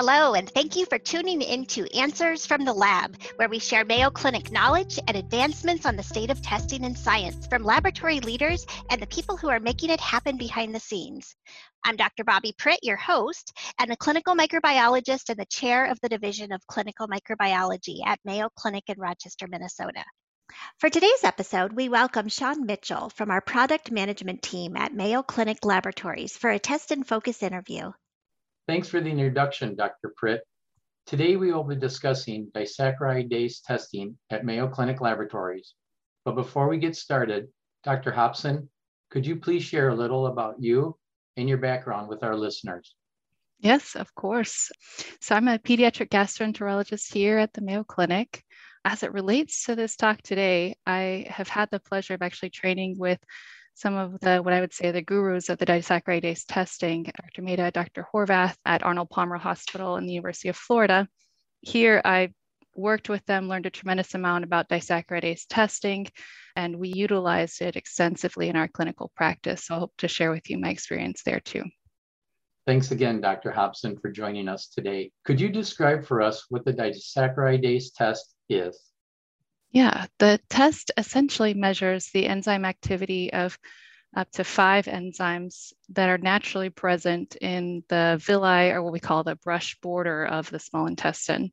Hello, and thank you for tuning in to Answers from the Lab, where we share Mayo Clinic knowledge and advancements on the state of testing and science from laboratory leaders and the people who are making it happen behind the scenes. I'm Dr. Bobbi Pritt, your host, and a clinical microbiologist and the chair of the Division of Clinical Microbiology at Mayo Clinic in Rochester, Minnesota. For today's episode, we welcome Sean Mitchell from our product management team at Mayo Clinic Laboratories for a test and focus interview. Thanks for the introduction, Dr. Pritt. Today we will be discussing disaccharide testing at Mayo Clinic Laboratories. But before we get started, Dr. Hobson, could you please share a little about you and your background with our listeners? Yes, of course. So I'm a pediatric gastroenterologist here at the Mayo Clinic. As it relates to this talk today, I have had the pleasure of actually training with some of the what I would say the gurus of the disaccharidase testing, Dr. Mehta, Dr. Horvath at Arnold Palmer Hospital in the University of Florida. Here I worked with them, learned a tremendous amount about disaccharidase testing, and we utilized it extensively in our clinical practice. So I hope to share with you my experience there too. Thanks again, Dr. Hobson, for joining us today. Could you describe for us what the disaccharidase test is? Yeah, the test essentially measures the enzyme activity of up to five enzymes that are naturally present in the villi, or what we call the brush border of the small intestine.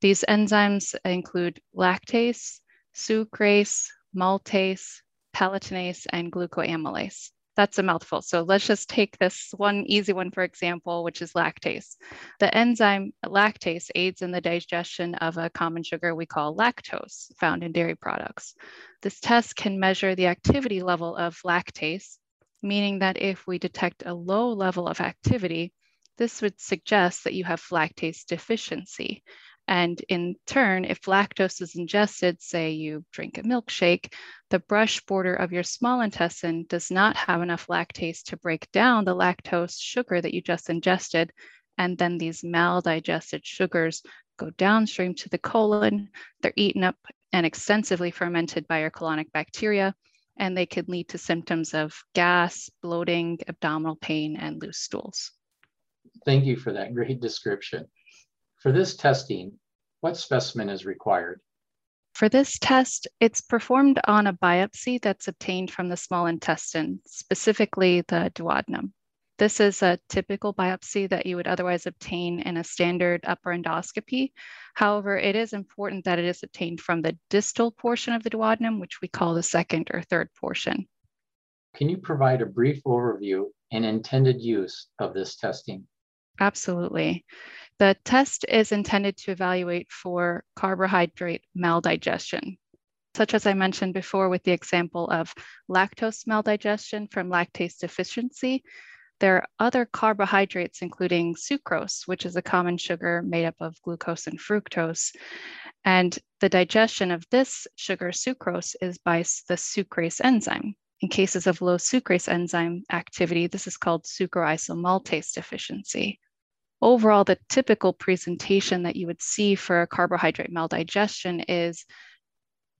These enzymes include lactase, sucrase, maltase, palatinase, and glucoamylase that's a mouthful. So let's just take this one easy one, for example, which is lactase. The enzyme lactase aids in the digestion of a common sugar we call lactose found in dairy products. This test can measure the activity level of lactase, meaning that if we detect a low level of activity, this would suggest that you have lactase deficiency. And in turn, if lactose is ingested, say you drink a milkshake, the brush border of your small intestine does not have enough lactase to break down the lactose sugar that you just ingested. And then these maldigested sugars go downstream to the colon. They're eaten up and extensively fermented by your colonic bacteria, and they can lead to symptoms of gas, bloating, abdominal pain, and loose stools. Thank you for that great description. For this testing, what specimen is required? For this test, it's performed on a biopsy that's obtained from the small intestine, specifically the duodenum. This is a typical biopsy that you would otherwise obtain in a standard upper endoscopy. However, it is important that it is obtained from the distal portion of the duodenum, which we call the second or third portion. Can you provide a brief overview and intended use of this testing? Absolutely. The test is intended to evaluate for carbohydrate maldigestion, such as I mentioned before with the example of lactose maldigestion from lactase deficiency. There are other carbohydrates, including sucrose, which is a common sugar made up of glucose and fructose. And the digestion of this sugar, sucrose, is by the sucrase enzyme. In cases of low sucrase enzyme activity, this is called sucrase isomaltase deficiency overall, the typical presentation that you would see for a carbohydrate maldigestion is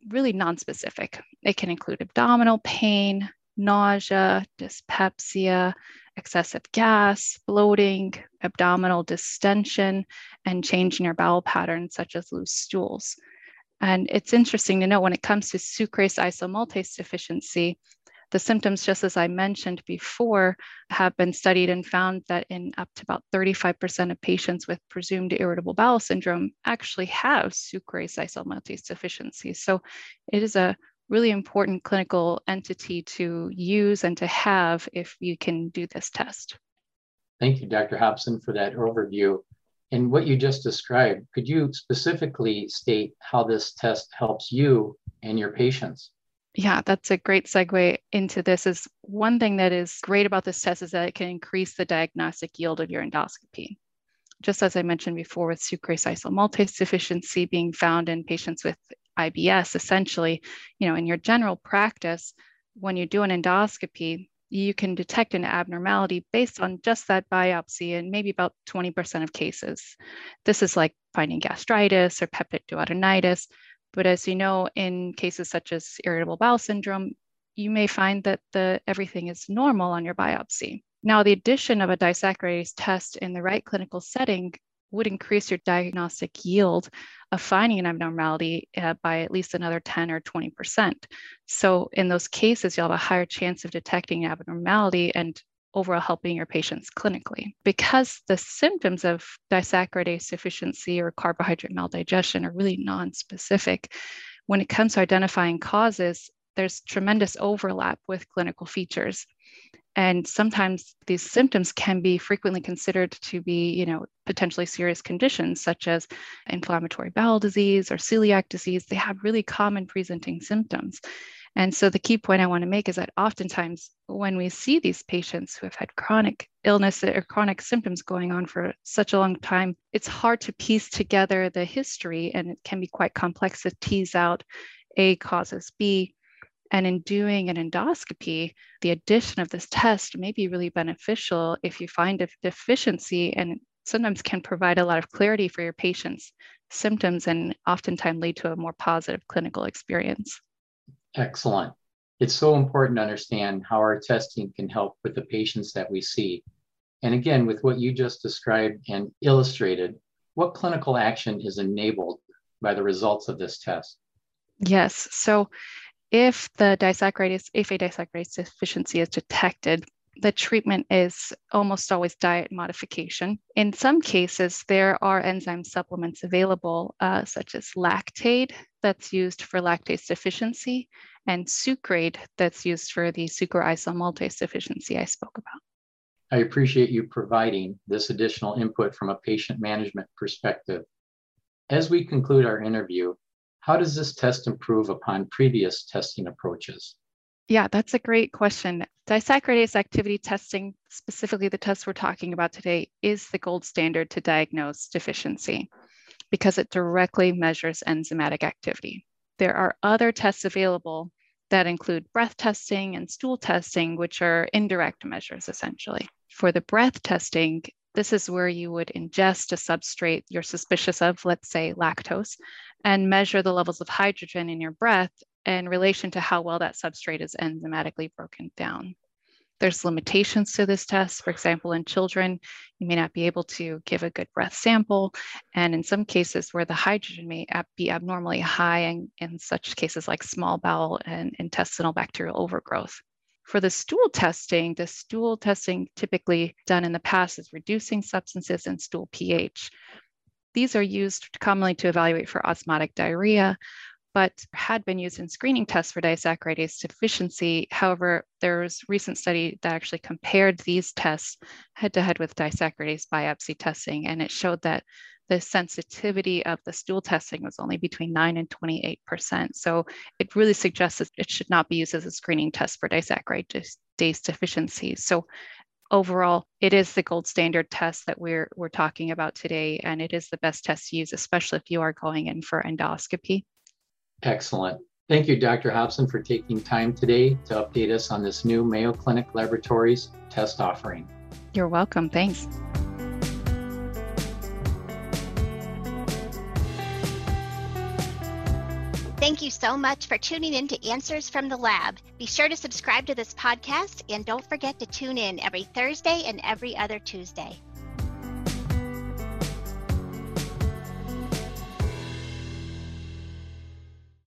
really nonspecific. It can include abdominal pain, nausea, dyspepsia, excessive gas, bloating, abdominal distension, and change in your bowel patterns, such as loose stools. And it's interesting to note when it comes to sucrase isomaltase deficiency, the symptoms, just as I mentioned before, have been studied and found that in up to about 35% of patients with presumed irritable bowel syndrome actually have sucrase isomaltase deficiency. So it is a really important clinical entity to use and to have if you can do this test. Thank you, Dr. Hobson, for that overview. And what you just described, could you specifically state how this test helps you and your patients? Yeah, that's a great segue into this. Is one thing that is great about this test is that it can increase the diagnostic yield of your endoscopy. Just as I mentioned before, with sucrase isomaltase deficiency being found in patients with IBS, essentially, you know, in your general practice, when you do an endoscopy, you can detect an abnormality based on just that biopsy in maybe about 20% of cases. This is like finding gastritis or peptic duodenitis, but as you know, in cases such as irritable bowel syndrome, you may find that the, everything is normal on your biopsy. Now, the addition of a disaccharidase test in the right clinical setting would increase your diagnostic yield of finding an abnormality uh, by at least another 10 or 20%. So in those cases, you'll have a higher chance of detecting abnormality and overall helping your patients clinically. Because the symptoms of disaccharidase deficiency or carbohydrate maldigestion are really non-specific, when it comes to identifying causes, there's tremendous overlap with clinical features. And sometimes these symptoms can be frequently considered to be, you know, potentially serious conditions such as inflammatory bowel disease or celiac disease. They have really common presenting symptoms. And so the key point I want to make is that oftentimes when we see these patients who have had chronic illness or chronic symptoms going on for such a long time, it's hard to piece together the history and it can be quite complex to tease out A causes B and in doing an endoscopy, the addition of this test may be really beneficial if you find a deficiency and sometimes can provide a lot of clarity for your patient's symptoms and oftentimes lead to a more positive clinical experience. Excellent. It's so important to understand how our testing can help with the patients that we see. And again, with what you just described and illustrated, what clinical action is enabled by the results of this test? Yes. So if the disaccharidase, A-phase disaccharidase deficiency is detected, the treatment is almost always diet modification. In some cases, there are enzyme supplements available, uh, such as Lactaid, that's used for lactase deficiency, and Sucraid, that's used for the sucrase isomaltase maltase deficiency I spoke about. I appreciate you providing this additional input from a patient management perspective. As we conclude our interview, how does this test improve upon previous testing approaches? Yeah, that's a great question. Disaccharidase activity testing, specifically the test we're talking about today, is the gold standard to diagnose deficiency because it directly measures enzymatic activity. There are other tests available that include breath testing and stool testing, which are indirect measures essentially. For the breath testing, this is where you would ingest a substrate you're suspicious of, let's say lactose, and measure the levels of hydrogen in your breath in relation to how well that substrate is enzymatically broken down. There's limitations to this test. For example, in children, you may not be able to give a good breath sample. And in some cases where the hydrogen may be abnormally high, in, in such cases like small bowel and intestinal bacterial overgrowth. For the stool testing, the stool testing typically done in the past is reducing substances and stool pH. These are used commonly to evaluate for osmotic diarrhea, but had been used in screening tests for disaccharidase deficiency. However, there's a recent study that actually compared these tests head to head with disaccharidase biopsy testing, and it showed that the sensitivity of the stool testing was only between 9 and 28%. So it really suggests that it should not be used as a screening test for disaccharidase deficiency. So overall, it is the gold standard test that we're, we're talking about today, and it is the best test to use, especially if you are going in for endoscopy. Excellent. Thank you, Dr. Hobson, for taking time today to update us on this new Mayo Clinic Laboratories test offering. You're welcome. Thanks. Thank you so much for tuning in to Answers from the Lab. Be sure to subscribe to this podcast and don't forget to tune in every Thursday and every other Tuesday.